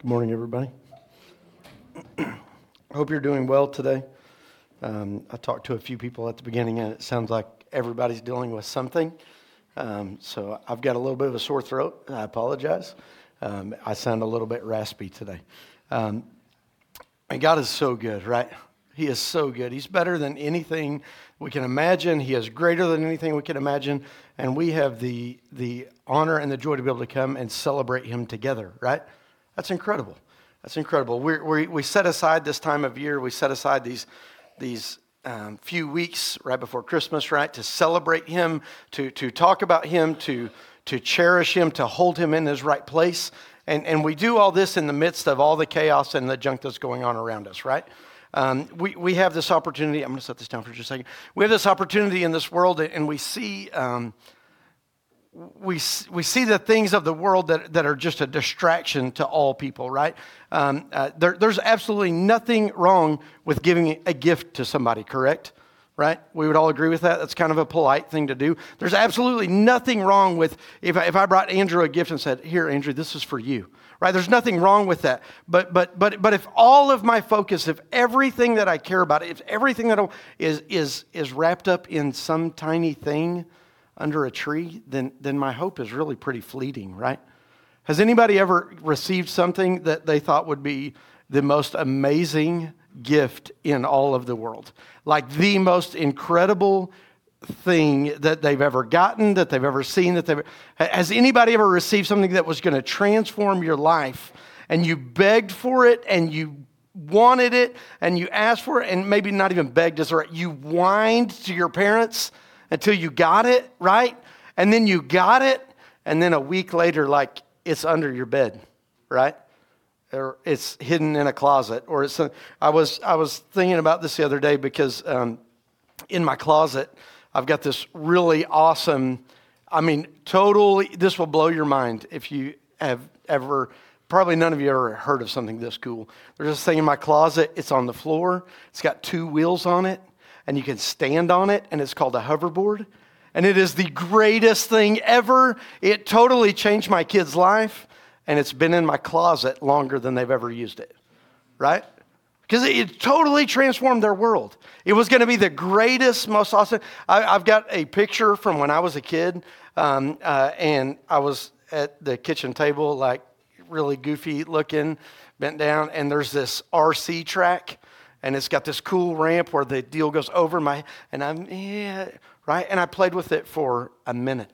Good morning, everybody. I hope you're doing well today. Um, I talked to a few people at the beginning, and it sounds like everybody's dealing with something. Um, so I've got a little bit of a sore throat. I apologize. Um, I sound a little bit raspy today. Um, and God is so good, right? He is so good. He's better than anything we can imagine. He is greater than anything we can imagine. And we have the, the honor and the joy to be able to come and celebrate Him together, right? That's incredible. That's incredible. we we we set aside this time of year, we set aside these, these um, few weeks right before Christmas, right, to celebrate Him, to, to talk about Him, to, to cherish Him, to hold Him in His right place. And, and we do all this in the midst of all the chaos and the junk that's going on around us, right? Um, we, we have this opportunity. I'm going to set this down for just a second. We have this opportunity in this world, and we see. Um, we, we see the things of the world that, that are just a distraction to all people, right? Um, uh, there, there's absolutely nothing wrong with giving a gift to somebody, correct? Right? We would all agree with that. That's kind of a polite thing to do. There's absolutely nothing wrong with if I, if I brought Andrew a gift and said, Here, Andrew, this is for you. Right? There's nothing wrong with that. But, but, but, but if all of my focus, if everything that I care about, if everything that I, is, is, is wrapped up in some tiny thing, under a tree, then, then my hope is really pretty fleeting, right? Has anybody ever received something that they thought would be the most amazing gift in all of the world? Like the most incredible thing that they've ever gotten, that they've ever seen, that they've has anybody ever received something that was going to transform your life and you begged for it and you wanted it and you asked for it and maybe not even begged is right. You whined to your parents until you got it, right? And then you got it, and then a week later, like it's under your bed, right? Or it's hidden in a closet, or it's. A, I was I was thinking about this the other day because um, in my closet I've got this really awesome. I mean, totally. This will blow your mind if you have ever. Probably none of you ever heard of something this cool. There's this thing in my closet. It's on the floor. It's got two wheels on it and you can stand on it, and it's called a hoverboard. And it is the greatest thing ever. It totally changed my kid's life, and it's been in my closet longer than they've ever used it, right? Because it totally transformed their world. It was going to be the greatest, most awesome. I, have got a picture from when I was a kid, um, uh, and I was at the kitchen table, like really goofy looking, bent down, and there's this RC track and it's got this cool ramp where the deal goes over my and i'm yeah right? And i played with it for a minute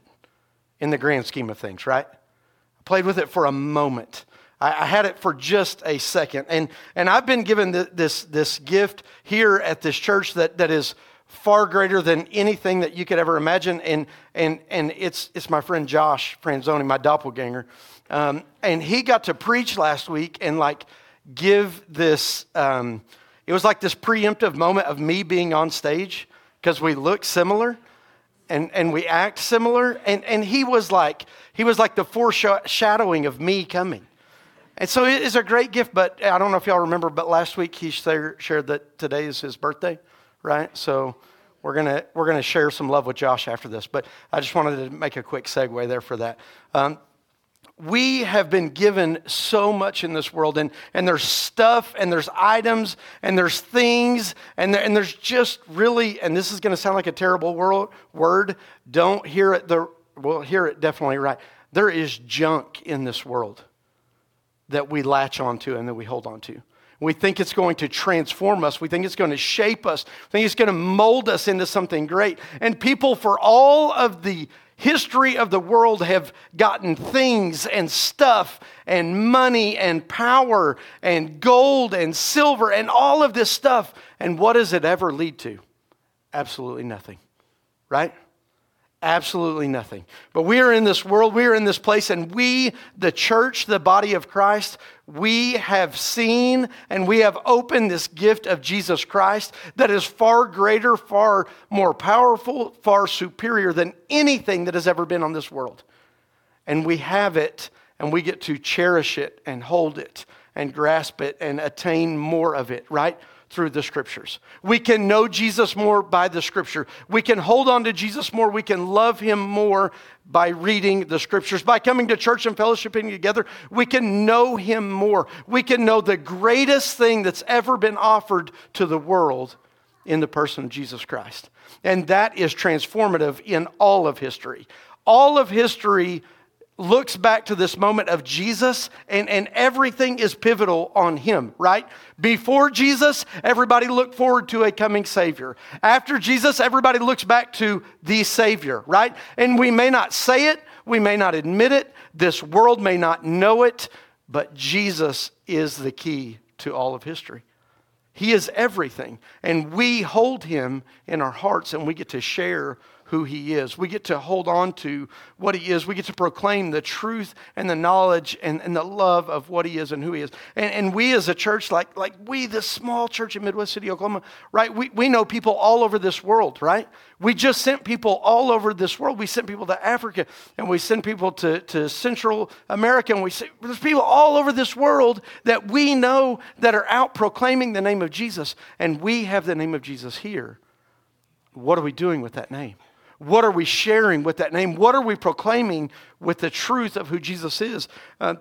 in the grand scheme of things right? I played with it for a moment. I, I had it for just a second. And and i've been given the, this this gift here at this church that that is far greater than anything that you could ever imagine. And and and it's it's my friend josh franzoni my doppelganger. Um, and he got to preach last week and like give this um, it was like this preemptive moment of me being on stage because we look similar and, and we act similar. And, and he was like, he was like the foreshadowing of me coming. And so it is a great gift, but I don't know if y'all remember, but last week he shared that today is his birthday, right? So we're gonna we're gonna share some love with Josh after this, but I just wanted to make a quick segue there for that. Um, we have been given so much in this world, and, and there's stuff, and there's items, and there's things, and, there, and there's just really, and this is going to sound like a terrible world, word. Don't hear it the, well, hear it definitely right. There is junk in this world that we latch onto and that we hold onto. We think it's going to transform us. We think it's going to shape us. We think it's going to mold us into something great. And people, for all of the history of the world have gotten things and stuff and money and power and gold and silver and all of this stuff. And what does it ever lead to? Absolutely nothing, right? Absolutely nothing. But we are in this world, we are in this place, and we, the church, the body of Christ, we have seen and we have opened this gift of Jesus Christ that is far greater, far more powerful, far superior than anything that has ever been on this world. And we have it, and we get to cherish it and hold it and grasp it and attain more of it, right? Through the scriptures. We can know Jesus more by the scripture. We can hold on to Jesus more. We can love him more by reading the scriptures. By coming to church and fellowshipping together, we can know him more. We can know the greatest thing that's ever been offered to the world in the person of Jesus Christ. And that is transformative in all of history. All of history looks back to this moment of Jesus, and, and everything is pivotal on him, right? Before Jesus, everybody looked forward to a coming Savior. After Jesus, everybody looks back to the Savior, right? And we may not say it, we may not admit it, this world may not know it, but Jesus is the key to all of history. He is everything, and we hold him in our hearts, and we get to share who he is. We get to hold on to what he is. We get to proclaim the truth and the knowledge and, and the love of what he is and who he is. And, and we as a church, like, like we, this small church in Midwest City, Oklahoma, right? We, we know people all over this world, right? We just sent people all over this world. We sent people to Africa and we send people to, to Central America. And we there's people all over this world that we know that are out proclaiming the name of Jesus. And we have the name of Jesus here. What are we doing with that name? What are we sharing with that name? What are we proclaiming with the truth of who Jesus is? Uh,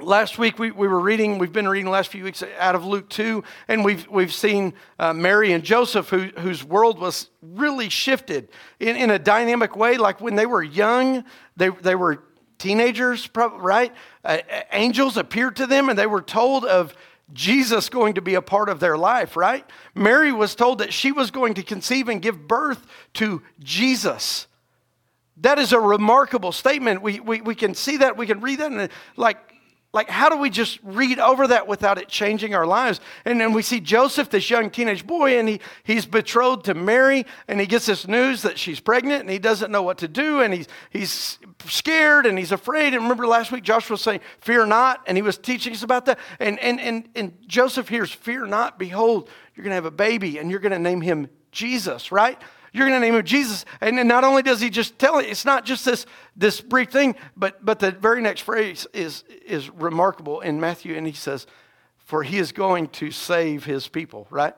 last week we, we were reading, we've been reading the last few weeks out of Luke 2, and we've, we've seen uh, Mary and Joseph, who, whose world was really shifted in, in a dynamic way. Like when they were young, they, they were teenagers, right? Uh, angels appeared to them, and they were told of Jesus going to be a part of their life, right? Mary was told that she was going to conceive and give birth to Jesus. That is a remarkable statement. We, we, we can see that, we can read that, and like like, how do we just read over that without it changing our lives? And then we see Joseph, this young teenage boy, and he, he's betrothed to Mary, and he gets this news that she's pregnant, and he doesn't know what to do, and he's, he's scared and he's afraid. And remember last week, Joshua was saying, Fear not, and he was teaching us about that. And, and, and, and Joseph hears, Fear not, behold, you're going to have a baby, and you're going to name him Jesus, right? You're going to name him Jesus. And not only does he just tell it, it's not just this, this brief thing, but, but the very next phrase is, is remarkable in Matthew. And he says, For he is going to save his people, right?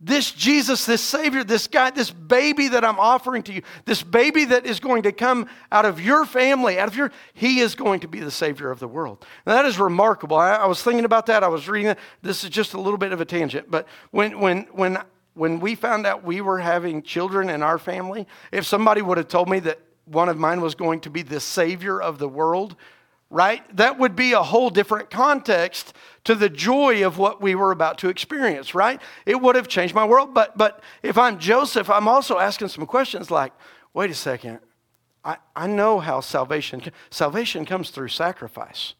This Jesus, this Savior, this guy, this baby that I'm offering to you, this baby that is going to come out of your family, out of your, he is going to be the Savior of the world. Now, that is remarkable. I, I was thinking about that. I was reading. This is just a little bit of a tangent. But when, when, when when we found out we were having children in our family, if somebody would have told me that one of mine was going to be the savior of the world, right? That would be a whole different context to the joy of what we were about to experience, right? It would have changed my world. But, but if I'm Joseph, I'm also asking some questions like, wait a second, I, I know how salvation, salvation comes through sacrifice.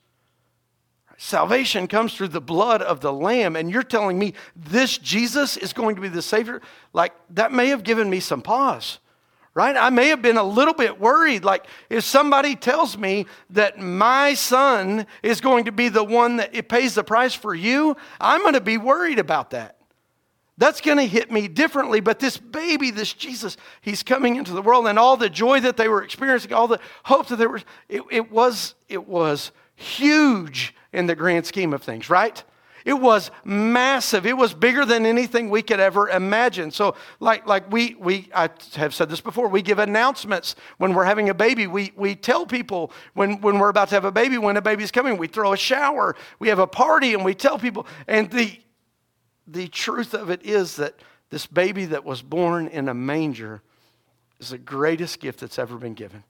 Salvation comes through the blood of the Lamb, and you're telling me this Jesus is going to be the Savior? Like, that may have given me some pause, right? I may have been a little bit worried. Like, if somebody tells me that my son is going to be the one that it pays the price for you, I'm going to be worried about that. That's going to hit me differently. But this baby, this Jesus, he's coming into the world, and all the joy that they were experiencing, all the hope that there was, it, it was, it was huge in the grand scheme of things, right? It was massive. It was bigger than anything we could ever imagine. So, like, like we, we, I have said this before, we give announcements when we're having a baby. We, we tell people when, when we're about to have a baby, when a baby's coming. We throw a shower. We have a party and we tell people. And the, the truth of it is that this baby that was born in a manger is the greatest gift that's ever been given.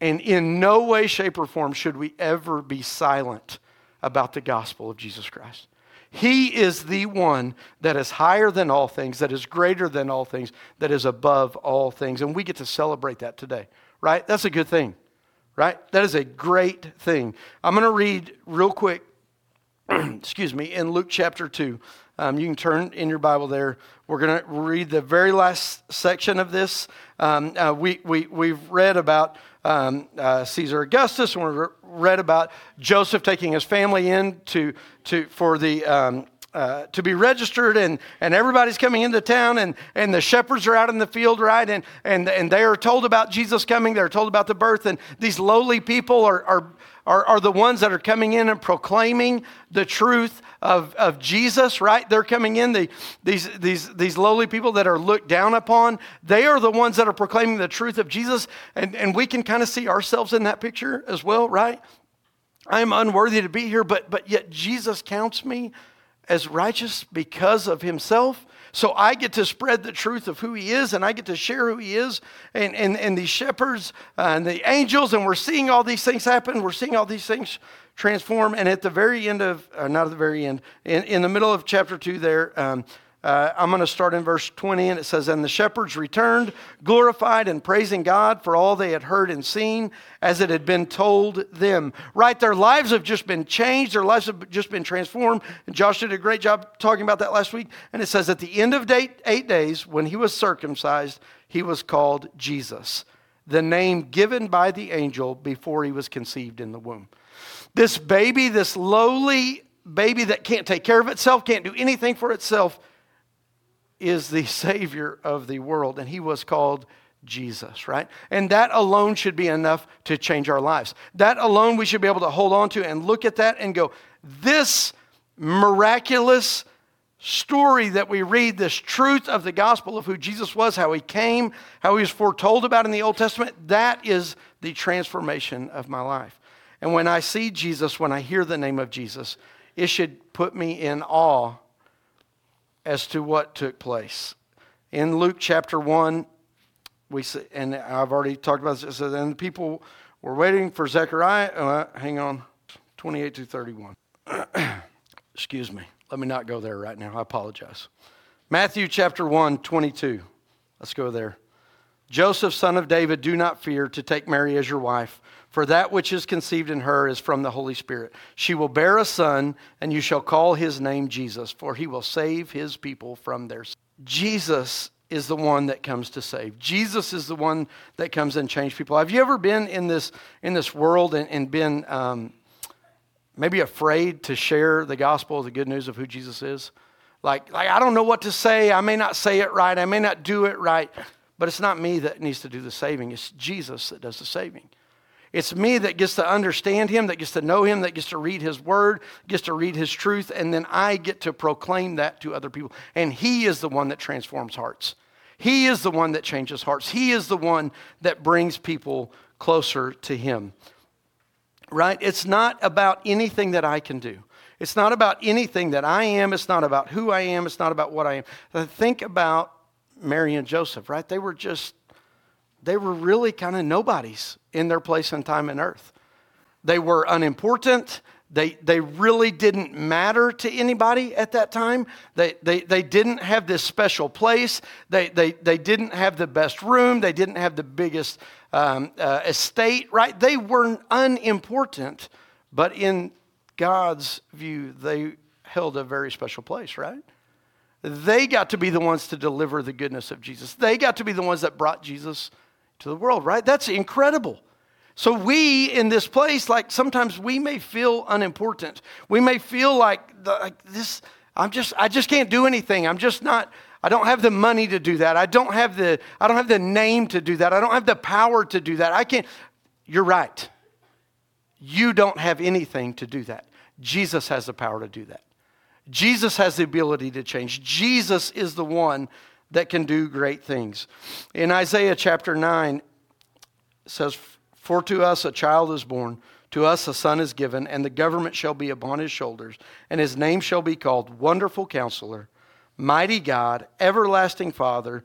And in no way, shape, or form should we ever be silent about the gospel of Jesus Christ. He is the one that is higher than all things, that is greater than all things, that is above all things. And we get to celebrate that today, right? That's a good thing, right? That is a great thing. I'm going to read real quick, excuse me, in Luke chapter 2. Um, you can turn in your Bible there. We're going to read the very last section of this. Um, uh, we, we, we've read about um, uh, Caesar Augustus, and we read about Joseph taking his family in to, to, for the, um, uh, to be registered, and, and everybody's coming into town, and, and the shepherds are out in the field, right? And, and, and they are told about Jesus coming, they're told about the birth, and these lowly people are, are are, are the ones that are coming in and proclaiming the truth of, of Jesus, right? They're coming in, the, these, these, these lowly people that are looked down upon, they are the ones that are proclaiming the truth of Jesus. And, and we can kind of see ourselves in that picture as well, right? I am unworthy to be here, but, but yet Jesus counts me as righteous because of himself. So I get to spread the truth of who he is and I get to share who he is. And, and, and these shepherds uh, and the angels, and we're seeing all these things happen. We're seeing all these things transform. And at the very end of, uh, not at the very end, in, in the middle of chapter 2 there, um, uh, I'm going to start in verse 20, and it says, And the shepherds returned, glorified and praising God for all they had heard and seen as it had been told them. Right? Their lives have just been changed, their lives have just been transformed. And Josh did a great job talking about that last week. And it says, At the end of day, eight days, when he was circumcised, he was called Jesus, the name given by the angel before he was conceived in the womb. This baby, this lowly baby that can't take care of itself, can't do anything for itself is the Savior of the world, and he was called Jesus, right? And that alone should be enough to change our lives. That alone we should be able to hold on to and look at that and go, this miraculous story that we read, this truth of the gospel of who Jesus was, how he came, how he was foretold about in the Old Testament, that is the transformation of my life. And when I see Jesus, when I hear the name of Jesus, it should put me in awe as to what took place. In Luke chapter 1, we see, and I've already talked about this, so then the people were waiting for Zechariah. Uh, hang on, 28 to 31. Excuse me. Let me not go there right now. I apologize. Matthew chapter 1, 22. Let's go there. Joseph, son of David, do not fear to take Mary as your wife for that which is conceived in her is from the Holy Spirit. She will bear a son, and you shall call his name Jesus, for he will save his people from their sins. Jesus is the one that comes to save. Jesus is the one that comes and change people. Have you ever been in this in this world and, and been um, maybe afraid to share the gospel, the good news of who Jesus is? Like, like I don't know what to say. I may not say it right. I may not do it right. But it's not me that needs to do the saving. It's Jesus that does the saving. It's me that gets to understand him, that gets to know him, that gets to read his word, gets to read his truth, and then I get to proclaim that to other people. And he is the one that transforms hearts. He is the one that changes hearts. He is the one that brings people closer to him. Right? It's not about anything that I can do. It's not about anything that I am. It's not about who I am. It's not about what I am. Think about Mary and Joseph, right? They were just they were really kind of nobodies in their place and time and earth. They were unimportant. They, they really didn't matter to anybody at that time. They, they, they didn't have this special place. They, they, they didn't have the best room. They didn't have the biggest um, uh, estate, right? They were unimportant, but in God's view, they held a very special place, right? They got to be the ones to deliver the goodness of Jesus. They got to be the ones that brought Jesus to the world, right? That's incredible. So, we in this place, like sometimes we may feel unimportant. We may feel like, the, like this, I'm just, I just can't do anything. I'm just not, I don't have the money to do that. I don't have the, I don't have the name to do that. I don't have the power to do that. I can't. You're right. You don't have anything to do that. Jesus has the power to do that. Jesus has the ability to change. Jesus is the one that can do great things. In Isaiah chapter 9, it says, For to us a child is born, to us a son is given, and the government shall be upon his shoulders, and his name shall be called Wonderful Counselor, Mighty God, Everlasting Father,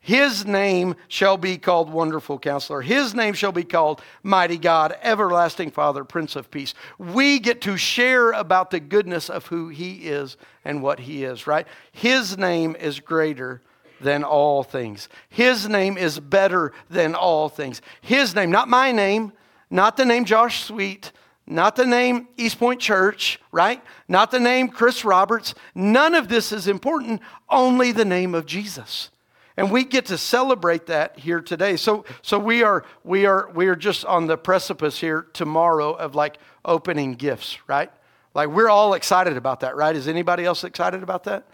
His name shall be called Wonderful Counselor. His name shall be called Mighty God, Everlasting Father, Prince of Peace. We get to share about the goodness of who He is and what He is, right? His name is greater than all things. His name is better than all things. His name, not my name, not the name Josh Sweet, not the name EastPoint Church, right? Not the name Chris Roberts. None of this is important, only the name of Jesus. And we get to celebrate that here today. So, so we, are, we, are, we are just on the precipice here tomorrow of like opening gifts, right? Like we're all excited about that, right? Is anybody else excited about that?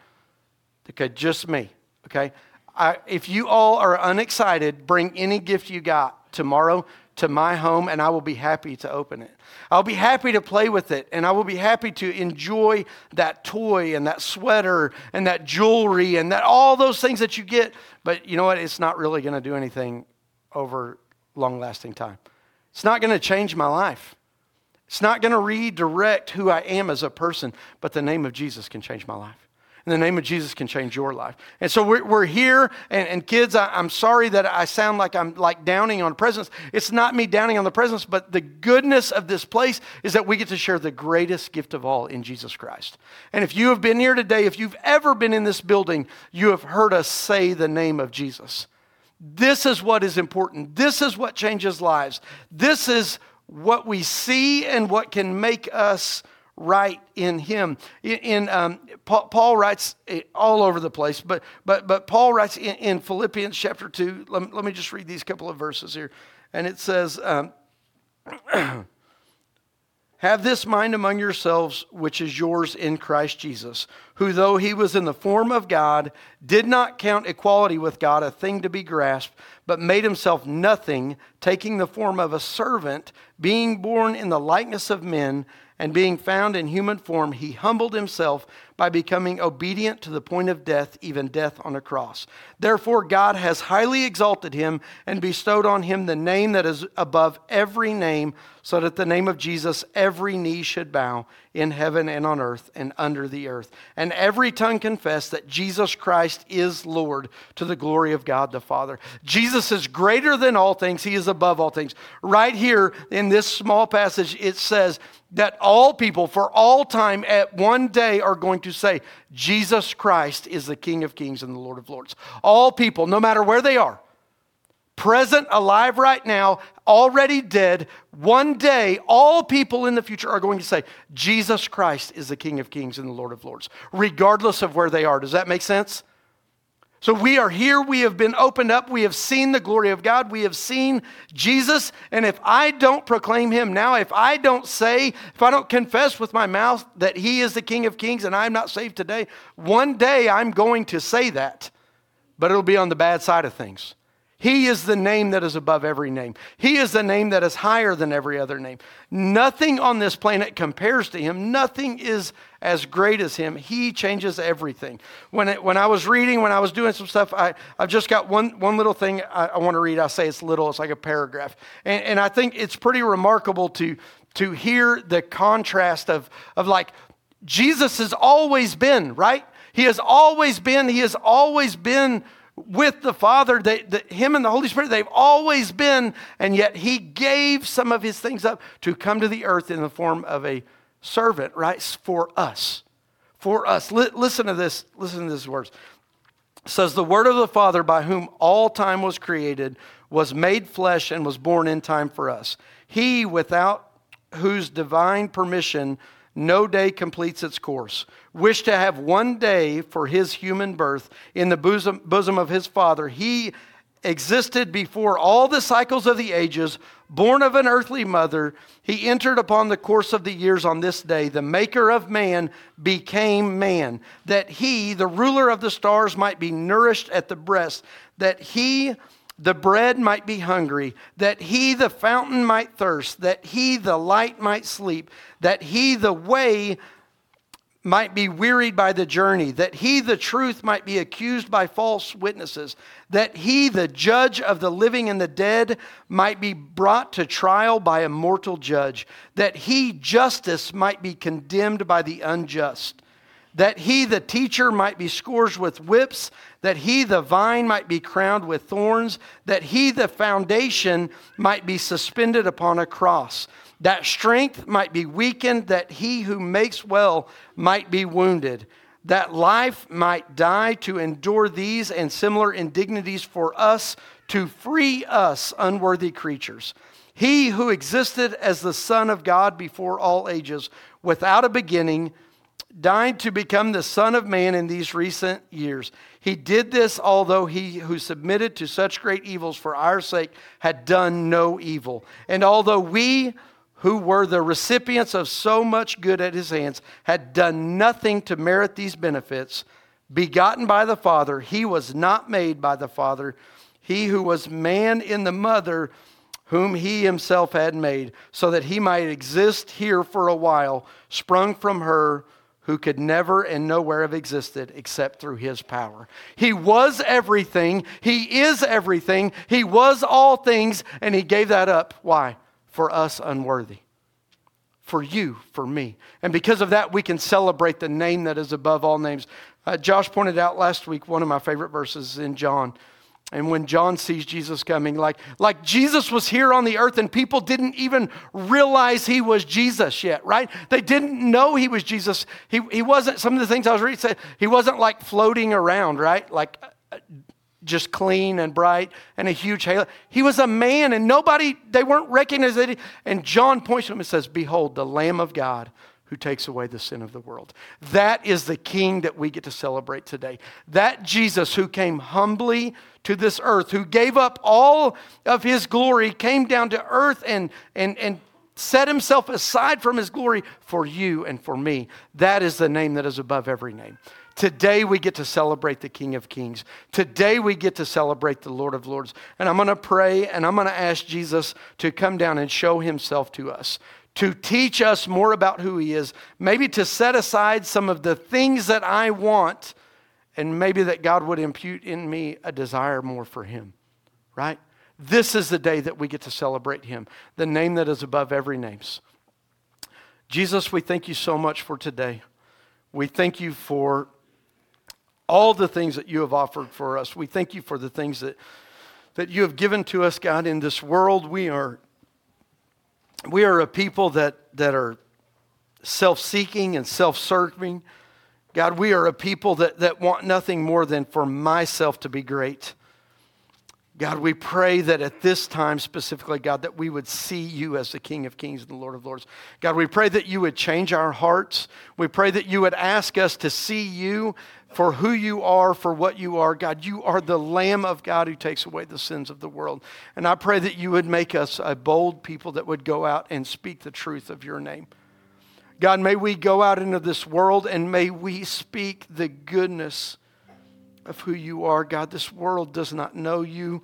Okay, just me. Okay. I, if you all are unexcited, bring any gift you got tomorrow to my home and I will be happy to open it. I'll be happy to play with it and I will be happy to enjoy that toy and that sweater and that jewelry and that all those things that you get. But you know what? It's not really going to do anything over long lasting time. It's not going to change my life. It's not going to redirect who I am as a person, but the name of Jesus can change my life. And the name of Jesus can change your life. And so we're, we're here, and, and kids, I, am sorry that I sound like I'm like downing on presence. It's not me downing on the presence, but the goodness of this place is that we get to share the greatest gift of all in Jesus Christ. And if you have been here today, if you've ever been in this building, you have heard us say the name of Jesus. This is what is important. This is what changes lives. This is what we see and what can make us right in him. In, um, paul, paul, writes all over the place but but but paul writes in, in philippians chapter 2 let, let, me just read these couple of verses here. And it says um, Have this mind among yourselves, which is yours in Christ Jesus, who, though he was in the form of God, did not count equality with God a thing to be grasped, but made himself nothing, taking the form of a servant, being born in the likeness of men and being found in human form, he humbled himself by becoming obedient to the point of death, even death on a cross. Therefore, God has highly exalted him and bestowed on him the name that is above every name, so that the name of Jesus every knee should bow in heaven and on earth and under the earth, and every tongue confess that Jesus Christ is Lord to the glory of God the Father. Jesus is greater than all things, he is above all things. Right here in this small passage, it says, that all people for all time at one day are going to say, Jesus Christ is the King of Kings and the Lord of Lords. All people, no matter where they are, present, alive right now, already dead, one day, all people in the future are going to say, Jesus Christ is the King of Kings and the Lord of Lords, regardless of where they are. Does that make sense? So we are here. We have been opened up. We have seen the glory of God. We have seen Jesus. And if I don't proclaim him now, if I don't say, if I don't confess with my mouth that he is the King of Kings and I'm not saved today, one day I'm going to say that, but it'll be on the bad side of things. He is the name that is above every name. He is the name that is higher than every other name. Nothing on this planet compares to him. Nothing is as great as him. He changes everything. When, it, when I was reading, when I was doing some stuff, I, I've just got one, one little thing I, I want to read. I say it's little, it's like a paragraph. And, and I think it's pretty remarkable to, to hear the contrast of, of like, Jesus has always been, right? He has always been, he has always been with the Father, they, the, Him and the Holy Spirit, they've always been, and yet He gave some of His things up to come to the earth in the form of a servant, right? For us. For us. L- listen to this. Listen to these words. It says, The Word of the Father, by whom all time was created, was made flesh and was born in time for us. He, without whose divine permission no day completes its course. Wish to have one day for his human birth in the bosom, bosom of his Father. He existed before all the cycles of the ages, born of an earthly mother. He entered upon the course of the years on this day. The maker of man became man, that he, the ruler of the stars, might be nourished at the breast, that he, the bread might be hungry, that he the fountain might thirst, that he the light might sleep, that he the way might be wearied by the journey, that he the truth might be accused by false witnesses, that he the judge of the living and the dead might be brought to trial by a mortal judge, that he justice might be condemned by the unjust that he, the teacher, might be scourged with whips, that he, the vine, might be crowned with thorns, that he, the foundation, might be suspended upon a cross, that strength might be weakened, that he who makes well might be wounded, that life might die to endure these and similar indignities for us, to free us, unworthy creatures. He who existed as the Son of God before all ages, without a beginning, died to become the Son of Man in these recent years. He did this although he who submitted to such great evils for our sake had done no evil. And although we who were the recipients of so much good at his hands had done nothing to merit these benefits, begotten by the Father, he was not made by the Father. He who was man in the mother, whom he himself had made, so that he might exist here for a while, sprung from her who could never and nowhere have existed except through his power. He was everything. He is everything. He was all things, and he gave that up. Why? For us unworthy. For you, for me. And because of that, we can celebrate the name that is above all names. Uh, Josh pointed out last week one of my favorite verses in John and when John sees Jesus coming, like, like Jesus was here on the earth and people didn't even realize he was Jesus yet, right? They didn't know he was Jesus. He, he wasn't, some of the things I was reading said, he wasn't like floating around, right? Like uh, just clean and bright and a huge halo. He was a man and nobody, they weren't recognizing. And John points to him and says, Behold, the Lamb of God who takes away the sin of the world. That is the king that we get to celebrate today. That Jesus who came humbly to this earth, who gave up all of his glory, came down to earth and, and, and set himself aside from his glory for you and for me. That is the name that is above every name. Today we get to celebrate the King of Kings. Today we get to celebrate the Lord of Lords. And I'm going to pray and I'm going to ask Jesus to come down and show himself to us, to teach us more about who He is, maybe to set aside some of the things that I want, and maybe that God would impute in me a desire more for Him, right? This is the day that we get to celebrate Him, the name that is above every name. Jesus, we thank you so much for today. We thank you for all the things that you have offered for us. We thank you for the things that, that you have given to us, God, in this world. We are we are a people that, that are self seeking and self serving. God, we are a people that, that want nothing more than for myself to be great. God, we pray that at this time specifically, God, that we would see you as the King of Kings and the Lord of Lords. God, we pray that you would change our hearts. We pray that you would ask us to see you for who you are, for what you are. God, you are the Lamb of God who takes away the sins of the world. And I pray that you would make us a bold people that would go out and speak the truth of your name. God, may we go out into this world and may we speak the goodness of who you are. God, this world does not know you,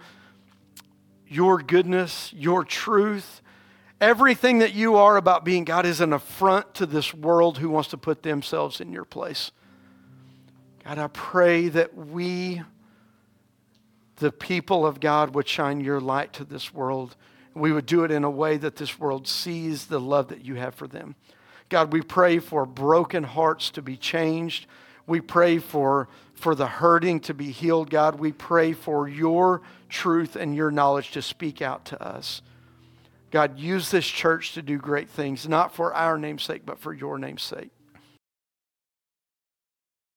your goodness, your truth. Everything that you are about being God is an affront to this world who wants to put themselves in your place. God, I pray that we, the people of God, would shine your light to this world. We would do it in a way that this world sees the love that you have for them. God, we pray for broken hearts to be changed. We pray for, for the hurting to be healed, God. We pray for your truth and your knowledge to speak out to us. God, use this church to do great things, not for our name's sake, but for your name's sake.